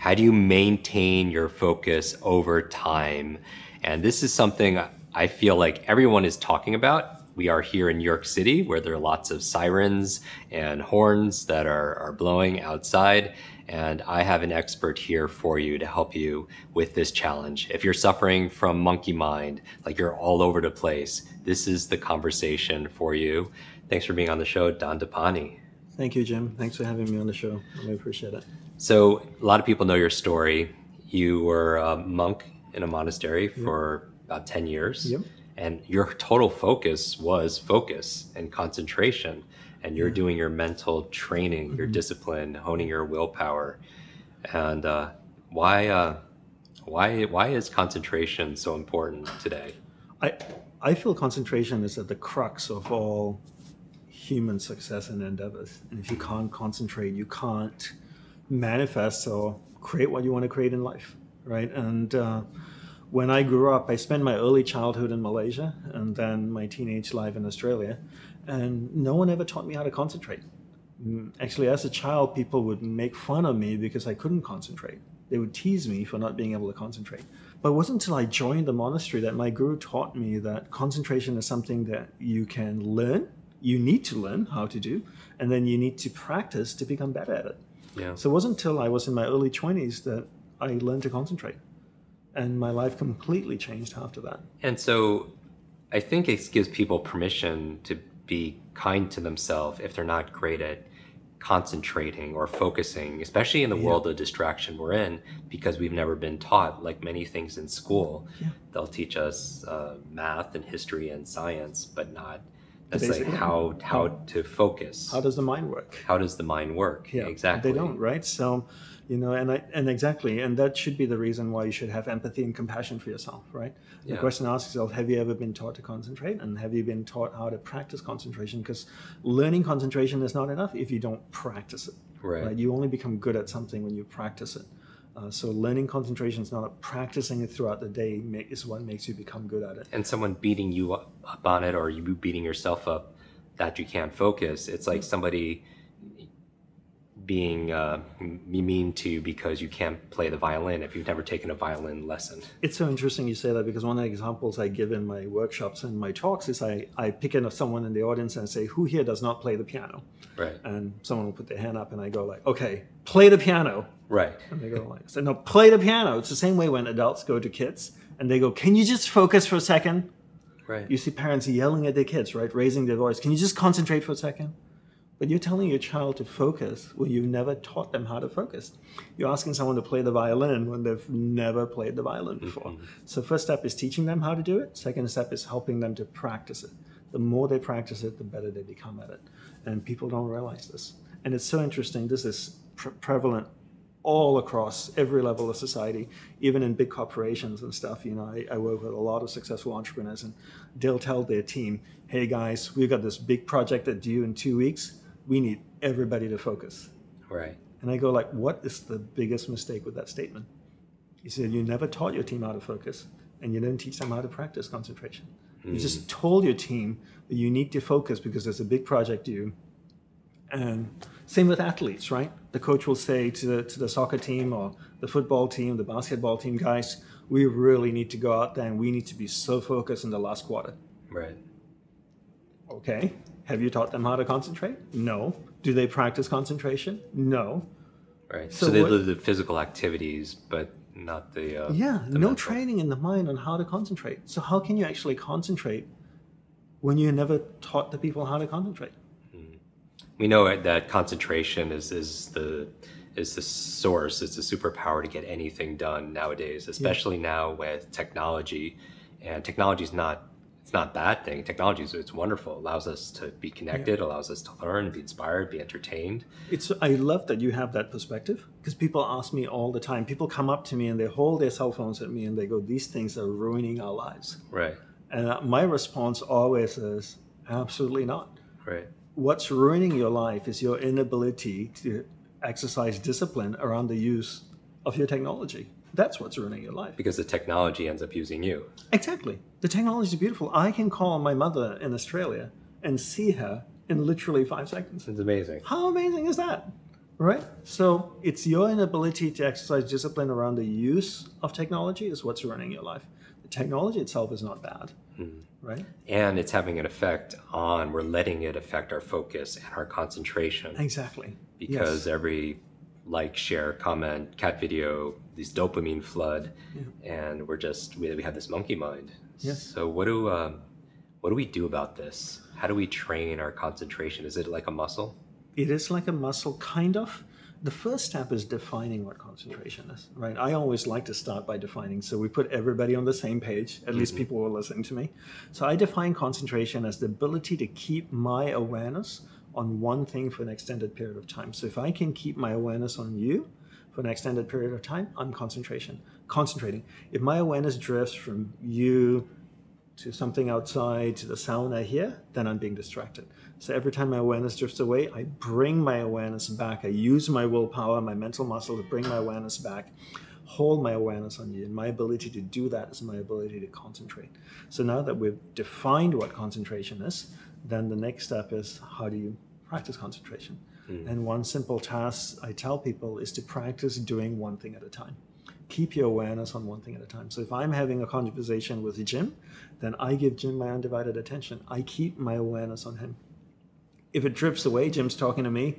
How do you maintain your focus over time? And this is something I feel like everyone is talking about. We are here in New York City where there are lots of sirens and horns that are, are blowing outside. And I have an expert here for you to help you with this challenge. If you're suffering from monkey mind, like you're all over the place, this is the conversation for you. Thanks for being on the show, Dandapani. Thank you, Jim. Thanks for having me on the show. I really appreciate it. So, a lot of people know your story. You were a monk in a monastery for about 10 years. Yep. And your total focus was focus and concentration. And you're doing your mental training, your discipline, honing your willpower. And uh, why, uh, why, why is concentration so important today? I I feel concentration is at the crux of all human success and endeavors. And if you can't concentrate, you can't manifest or create what you want to create in life, right? And uh, when I grew up, I spent my early childhood in Malaysia and then my teenage life in Australia, and no one ever taught me how to concentrate. Mm, Actually, as a child, people would make fun of me because I couldn't concentrate. They would tease me for not being able to concentrate. But it wasn't until I joined the monastery that my guru taught me that concentration is something that you can learn, you need to learn how to do, and then you need to practice to become better at it. Yeah. So it wasn't until I was in my early 20s that I learned to concentrate. And my life completely changed after that. And so I think it gives people permission to be kind to themselves if they're not great at concentrating or focusing, especially in the world of distraction we're in, because we've never been taught, like many things in school. Yeah. They'll teach us uh, math and history and science, but not necessarily like how, how to focus. How does the mind work? How does the mind work? Yeah, exactly. They don't, right? So, you know, and I, and exactly, and that should be the reason why you should have empathy and compassion for yourself, right? The Yeah. question asks yourself: Have you ever been taught to concentrate, and have you been taught how to practice concentration? Because learning concentration is not enough if you don't practice it. Right. You only become good at something when you practice it. Uh, so learning concentration is not practicing it throughout the day make, is what makes you become good at it. and someone beating you up, up on it or you beating yourself up that you can't focus it's like somebody being uh, mean to you because you can't play the violin if you've never taken a violin lesson It's so interesting you say that because one of the examples I give in my workshops and my talks is I, I pick in someone in the audience and say, who here does not play the piano? right And someone will put their hand up and I go like, okay, play the piano. right And they go like, I said, no, play the piano. It's the same way when adults go to kids and they go, can you just focus for a second? right You see parents yelling at their kids, right? Raising their voice. Can you just concentrate for a second? But you're telling your child to focus when you've never taught them how to focus. You're asking someone to play the violin when they've never played the violin mm-hmm. before. So first step is teaching them how to do it. Second step is helping them to practice it. The more they practice it, the better they become at it. And people don't realize this. And it's so interesting. This is pre- prevalent all across every level of society, even in big corporations and stuff. You know, I, I work with a lot of successful entrepreneurs, and they'll tell their team, "Hey guys, we've got this big project that due in two weeks. We need everybody to focus." right And I go like, "What is the biggest mistake with that statement?" He said, "You never taught your team how to focus, and you didn't teach them how to practice concentration. You just hmm. told your team that you need to focus because there's a big project due." And same with athletes, right? The coach will say to the, to the soccer team or the football team, the basketball team, guys, we really need to go out there and we need to be so focused in the last quarter. right Okay. Have you taught them how to concentrate? No. Do they practice concentration? No. right so, So they what- do the physical activities but not the uh, Yeah, the no mental. training in the mind on how to concentrate. So how can you actually concentrate when you never taught the people how to concentrate? we know that concentration is, is the is the source it's the superpower to get anything done nowadays especially now with technology and technology is not it's not a bad thing. Technology is it's wonderful. It allows us to be connected, allows us to learn, be inspired, be entertained. It's I love that you have that perspective because people ask me all the time. People come up to me and they hold their cell phones at me and they go, "These things are ruining our lives." Right. And uh, my response always is, "Absolutely not." Right. What's ruining your life is your inability to exercise discipline around the use of your technology. That's what's ruining your life. Because the technology ends up using you. Exactly. The technology is beautiful. I can call my mother in Australia and see her in literally five seconds. It's amazing. How amazing is that? Right? So it's your inability to exercise discipline around the use of technology is what's ruining your life. The technology itself is not bad. Hmm. Right? And it's having an effect on, we're letting it affect our focus and our concentration. Exactly. because Yes. every like, share, comment, cat video, these dopamine flood, and we're just we, we have this monkey mind. Yes. So what do um, what do we do about this? How do we train our concentration? Is it like a muscle? it is like a muscle, kind of. The first step is defining what concentration is, right? I always like to start by defining. So we put everybody on the same page, at least people who are listening to me. So I define concentration as the ability to keep my awareness on one thing for an extended period of time. So if I can keep my awareness on you for an extended period of time, I'm concentration, concentrating. If my awareness drifts from you to something outside, to the sound I hear, then I'm being distracted. So every time my awareness drifts away, I bring my awareness back. I use my willpower, my mental muscle to bring my awareness back, hold my awareness on you. And my ability to do that is my ability to concentrate. So now that we've defined what concentration is, then the next step is how do you practice concentration? Hmm. And one simple task I tell people is to practice doing one thing at a time keep your awareness on one thing at a time. So if I'm having a conversation with Jim, then I give Jim my undivided attention. I keep my awareness on him. If it drifts away, Jim's talking to me,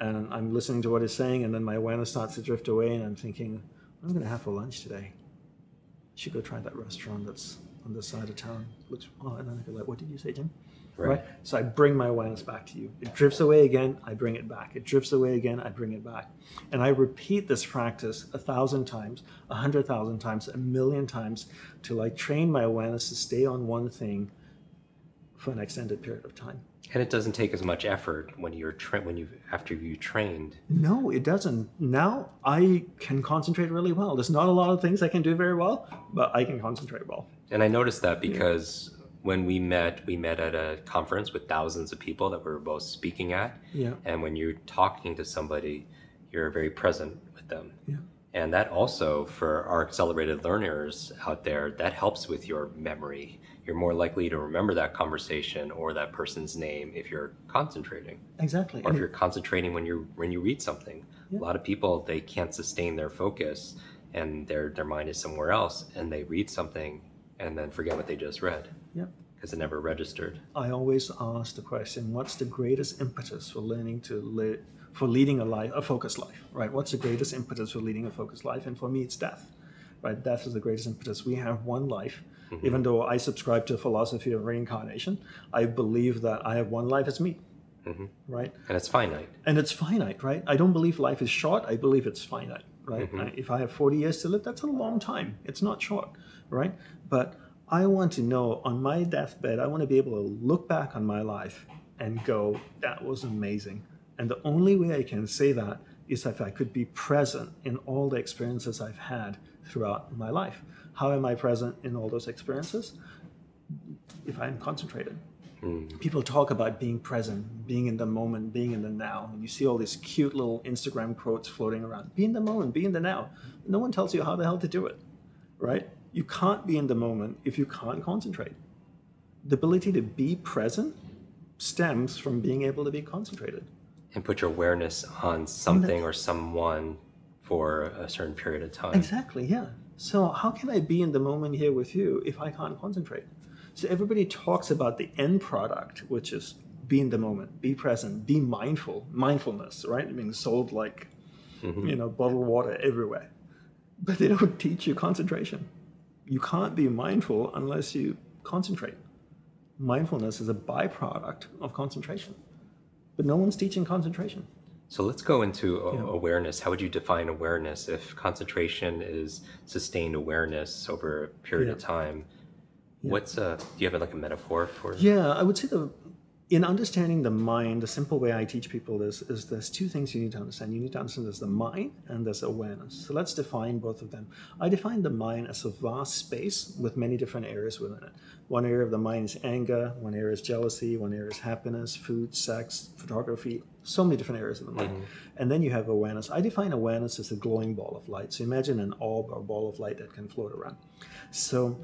and I'm listening to what he's saying, and then my awareness starts to drift away, and I'm thinking, what am I going to have for lunch today? should go try that restaurant that's on this side of town. Looks oh, and then I go like, what did you say, Jim? Right. So I bring my awareness back to you. It drifts away again, I bring it back. It drifts away again, I bring it back. And I repeat this practice a thousand times, a hundred thousand times, a million times till I train my awareness to stay on one thing for an extended period of time. And it doesn't take as much effort when you're tra- when you after you trained. No, it doesn't. Now I can concentrate really well. There's not a lot of things I can do very well, but I can concentrate well. And I noticed that because when we met, we met at a conference with thousands of people that we were both speaking at. Yeah. And when you're talking to somebody, you're very present with them. Yeah. And that also, for our accelerated learners out there, that helps with your memory. You're more likely to remember that conversation or that person's name if you're concentrating, Exactly. or if you're concentrating when you when you read something. Yeah. A lot of people they can't sustain their focus, and their their mind is somewhere else, and they read something and then forget what they just read Yep. because it never registered. I always ask the question, what's the greatest impetus for learning to live, for leading a life, a focused life, right? What's the greatest impetus for leading a focused life? And for me, it's death, right? Death is the greatest impetus. We have one life. Mm-hmm. Even though I subscribe to a philosophy of reincarnation, I believe that I have one life as me, mm-hmm. right? And it's finite. and it's finite, right? I don't believe life is short. I believe it's finite, right? Mm-hmm. I- If I have 40 years to live, that's a long time. It's not short, right? But I want to know on my deathbed, I want to be able to look back on my life and go, that was amazing. And the only way I can say that is if I could be present in all the experiences I've had throughout my life. How am I present in all those experiences? If I'm concentrated hmm. people talk about being present, being in the moment, being in the now. And you see all these cute little Instagram quotes floating around. Be in the moment, be in the now. No one tells you how the hell to do it, right? You can't be in the moment if you can't concentrate. The ability to be present stems from being able to be concentrated. And put your awareness on something or someone for a certain period of time. Exactly, yeah. So how can I be in the moment here with you if I can't concentrate? So everybody talks about the end product, which is be in the moment, be present, be mindful, mindfulness, right? Being sold like, mm-hmm. you know, bottled water everywhere. But they don't teach you concentration. You can't be mindful unless you concentrate. Mindfulness is a byproduct of concentration. But no one's teaching concentration. So let's go into a- awareness. How would you define awareness? If concentration is sustained awareness over a period of Yeah. time, What's a? Do you have like a metaphor for? Yeah, I would say the in understanding the mind, the simple way I teach people this is there's two things you need to understand. You need to understand there's the mind and there's awareness. So let's define both of them. I define the mind as a vast space with many different areas within it. One area of the mind is anger, one area is jealousy, one area is happiness, food, sex, photography, so many different areas of the mind. Mm-hmm. And then you have awareness. I define awareness as a glowing ball of light. So imagine an orb or ball of light that can float around. So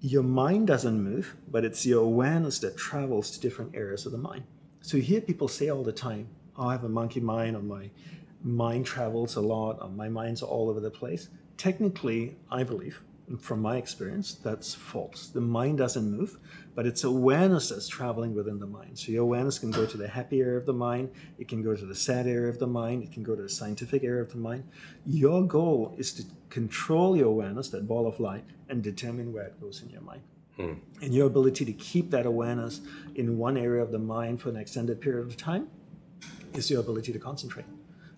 your mind doesn't move, but it's your awareness that travels to different areas of the mind. So you hear people say all the time, oh, I have a monkey mind, or my mind travels a lot, or my mind's all over the place. Technically, I believe, from my experience, that's false. The mind doesn't move, but it's awareness that's traveling within the mind. So your awareness can go to the happy area of the mind, it can go to the sad area of the mind, it can go to the scientific area of the mind. Your goal is to control your awareness, that ball of light, and determine where it goes in your mind. Hmm. And your ability to keep that awareness in one area of the mind for an extended period of time is your ability to concentrate.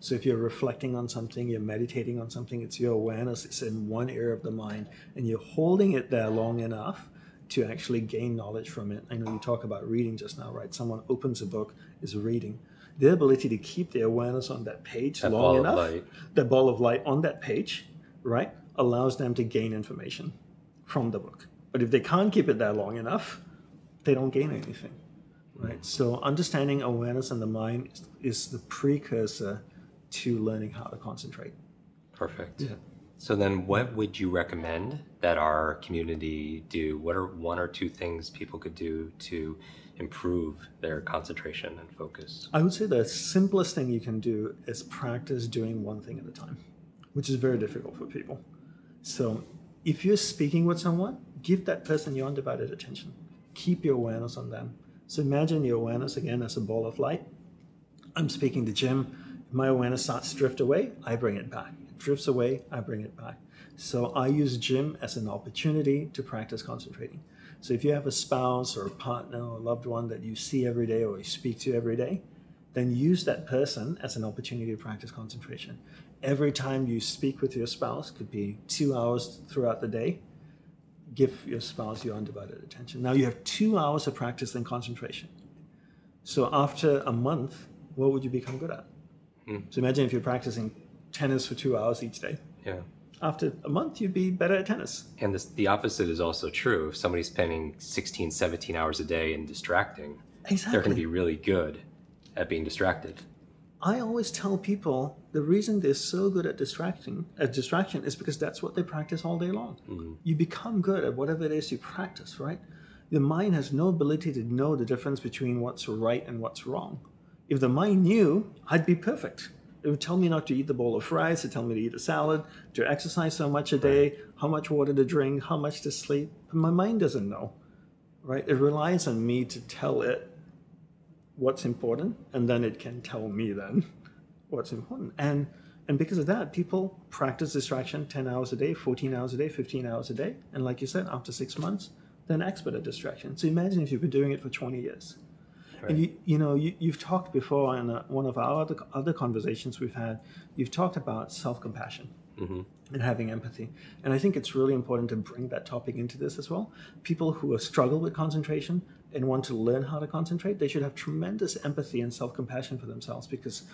So if you're reflecting on something, you're meditating on something, it's your awareness, it's in one area of the mind, and you're holding it there long enough to actually gain knowledge from it. I know you talk about reading just now, right? Someone opens a book, is reading. The ability to keep the awareness on that page That long enough, that ball of light on that page, right, allows them to gain information from the book. But if they can't keep it there long enough, they don't gain anything right so understanding awareness in the mind is, is the precursor to learning how to concentrate Perfect. So then, what would you recommend that our community do? What are one or two things people could do to improve their concentration and focus? i would say the simplest thing you can do is practice doing one thing at a time which is very difficult for people so if you're speaking with someone give that person your undivided attention keep your awareness on them so imagine your awareness again as a ball of light I'm speaking to Jim. My awareness starts to drift away. I bring it back. It drifts away. I bring it back. So I use Jim as an opportunity to practice concentrating. So if you have a spouse or a partner or a loved one that you see every day or you speak to every day, then use that person as an opportunity to practice concentration. Every time you speak with your spouse, could be two hours throughout the day, give your spouse your undivided attention. Now you have two hours of practice and concentration. So after a month, what would you become good at? Mm. So imagine if you're practicing tennis for two hours each day. Yeah. After a month, you'd be better at tennis. And this, the opposite is also true. If somebody's spending 16, 17 hours a day and distracting, exactly. they're going to be really good at being distracted. I always tell people the reason they're so good at distracting at distraction is because that's what they practice all day long. Mm-hmm. You become good at whatever it is you practice, right? The mind has no ability to know the difference between what's right and what's wrong. If the mind knew, I'd be perfect. It would tell me not to eat the bowl of fries, it would tell me to eat a salad, to exercise so much a day, how much water to drink, how much to sleep. But my mind doesn't know, right? It relies on me to tell it what's important and then it can tell me then what's important and and because of that people practice distraction 10 hours a day 14 hours a day 15 hours a day and like you said after six months they're an expert at distraction so imagine if you've been doing it for 20 years and you, you know you, you've talked before in uh one of our other, other conversations we've had you've talked about self-compassion and having empathy. And I think it's really important to bring that topic into this as well. People who have struggled with concentration and want to learn how to concentrate, they should have tremendous empathy and self compassion for themselves because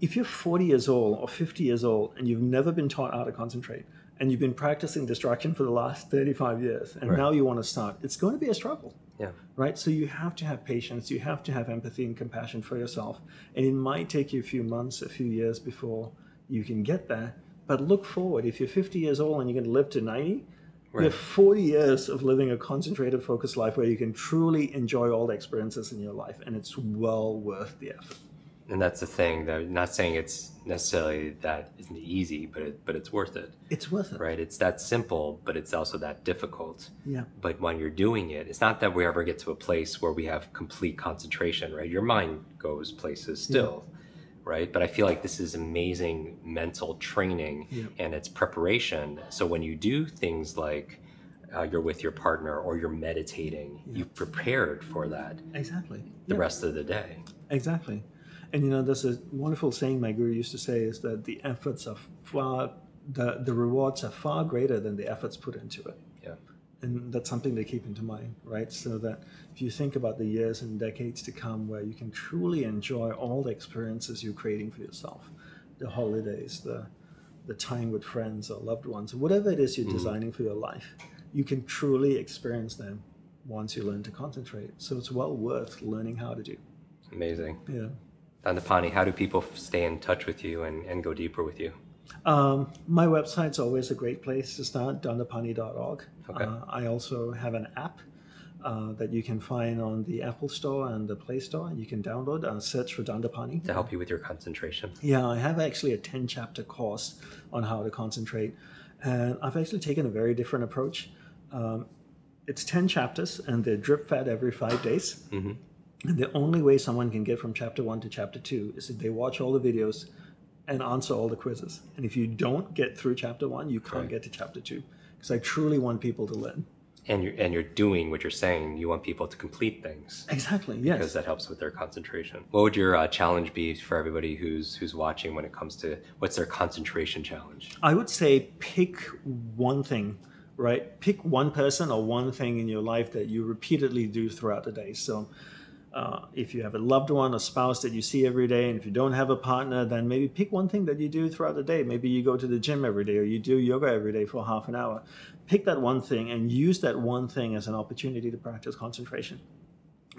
if you're 40 years old or 50 years old and you've never been taught how to concentrate and you've been practicing distraction for the last 35 years and now you want to start, it's going to be a struggle Yeah. right? So you have to have patience, you have to have empathy and compassion for yourself. And it might take you a few months, a few years before you can get there. But look forward. If you're 50 years old and you're going to live to 90, you Right. have 40 years of living a concentrated, focused life where you can truly enjoy all the experiences in your life. And it's well worth the effort. And that's the thing. That not saying it's necessarily that isn't easy, but it, but it's worth it, It's worth it. right? It's that simple, but it's also that difficult. Yeah. But when you're doing it, it's not that we ever get to a place where we have complete concentration, right? Your mind goes places still, right? But I feel like this is amazing mental training and it's preparation. So when you do things like uh, you're with your partner or you're meditating, you've prepared for that Exactly. the Yeah. rest of the day. Exactly. And you know, there's a wonderful saying my guru used to say is that the efforts are far, the, the rewards are far greater than the efforts put into it. Yeah. and that's something to keep into mind, right? So that if you think about the years and decades to come where you can truly enjoy all the experiences you're creating for yourself, the holidays, the the time with friends or loved ones, whatever it is you're mm. designing for your life, you can truly experience them once you learn to concentrate. So it's well worth learning how to do. Amazing. Yeah. Dandapani, how do people stay in touch with you and, and go deeper with you? Um, my website's always a great place to start, dandapani.org. Okay. Uh, I also have an app uh, that you can find on the Apple Store and the Play Store. You can download and search for Dandapani. To help you with your concentration. Yeah, I have actually a 10 chapter course on how to concentrate. And I've actually taken a very different approach. Um, it's 10 chapters and they're drip fed every five days. Mm-hmm. And the only way someone can get from chapter one to chapter two is if they watch all the videos and answer all the quizzes. And if you don't get through chapter one, you can't Right. get to chapter two. Because I truly want people to learn. And you're, and you're doing what you're saying. You want people to complete things Exactly, because that helps with their concentration. What would your uh, challenge be for everybody who's who's watching when it comes to what's their concentration challenge? I would say pick one thing, right? Pick one person or one thing in your life that you repeatedly do throughout the day. So, uh, if you have a loved one, a spouse that you see every day, and if you don't have a partner, then maybe pick one thing that you do throughout the day. Maybe you go to the gym every day or you do yoga every day for half an hour. Pick that one thing and use that one thing as an opportunity to practice concentration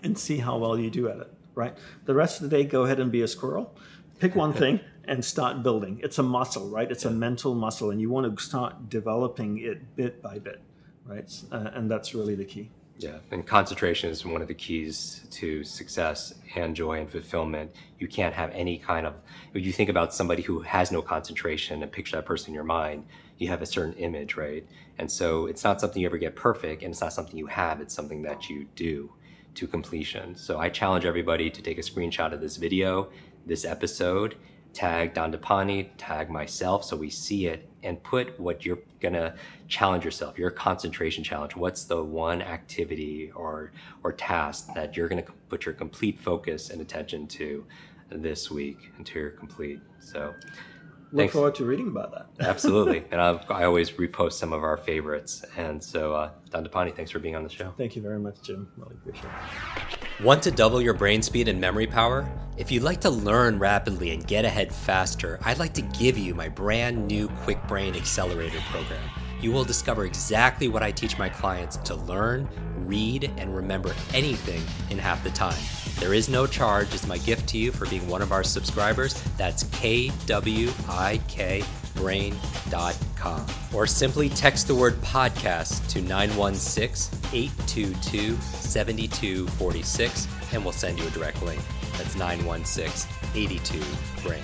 and see how well you do at it, right? The rest of the day, go ahead and be a squirrel. Pick one thing and start building. It's a muscle, right? It's a mental muscle, and you want to start developing it bit by bit, right? Uh, and that's really the key. Yeah, and concentration is one of the keys to success and joy and fulfillment. You can't have any kind of, if you think about somebody who has no concentration and picture that person in your mind, you have a certain image, right? And so it's not something you ever get perfect and it's not something you have, it's something that you do to completion. So I challenge everybody to take a screenshot of this video, this episode, tag Dandapani, tag myself so we see it, and put what you're gonna challenge yourself, your concentration challenge. What's the one activity or or task that you're gonna put your complete focus and attention to this week until you're complete? So Look Thanks. forward to reading about that. absolutely, and I, I always repost some of our favorites. And so, uh, Dandapani, thanks for being on the show. Thank you very much, Jim. Really appreciate it. Want to double your brain speed and memory power? If you'd like to learn rapidly and get ahead faster, I'd like to give you my brand new Kwik Brain Accelerator program. You will discover exactly what I teach my clients to learn, read, and remember anything in half the time. There is no charge. It's my gift to you for being one of our subscribers. That's kwikbrain.com. Or simply text the word podcast to 916 822 7246 and we'll send you a direct link. That's 916 82 Brain.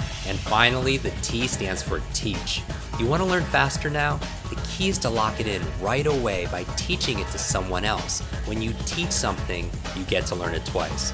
And finally, the T stands for teach. You want to learn faster now? The key is to lock it in right away by teaching it to someone else. When you teach something, you get to learn it twice.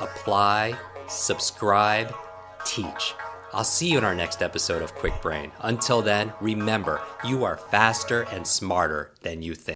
apply, subscribe, teach. I'll see you in our next episode of Kwik Brain. Until then, remember, you are faster and smarter than you think.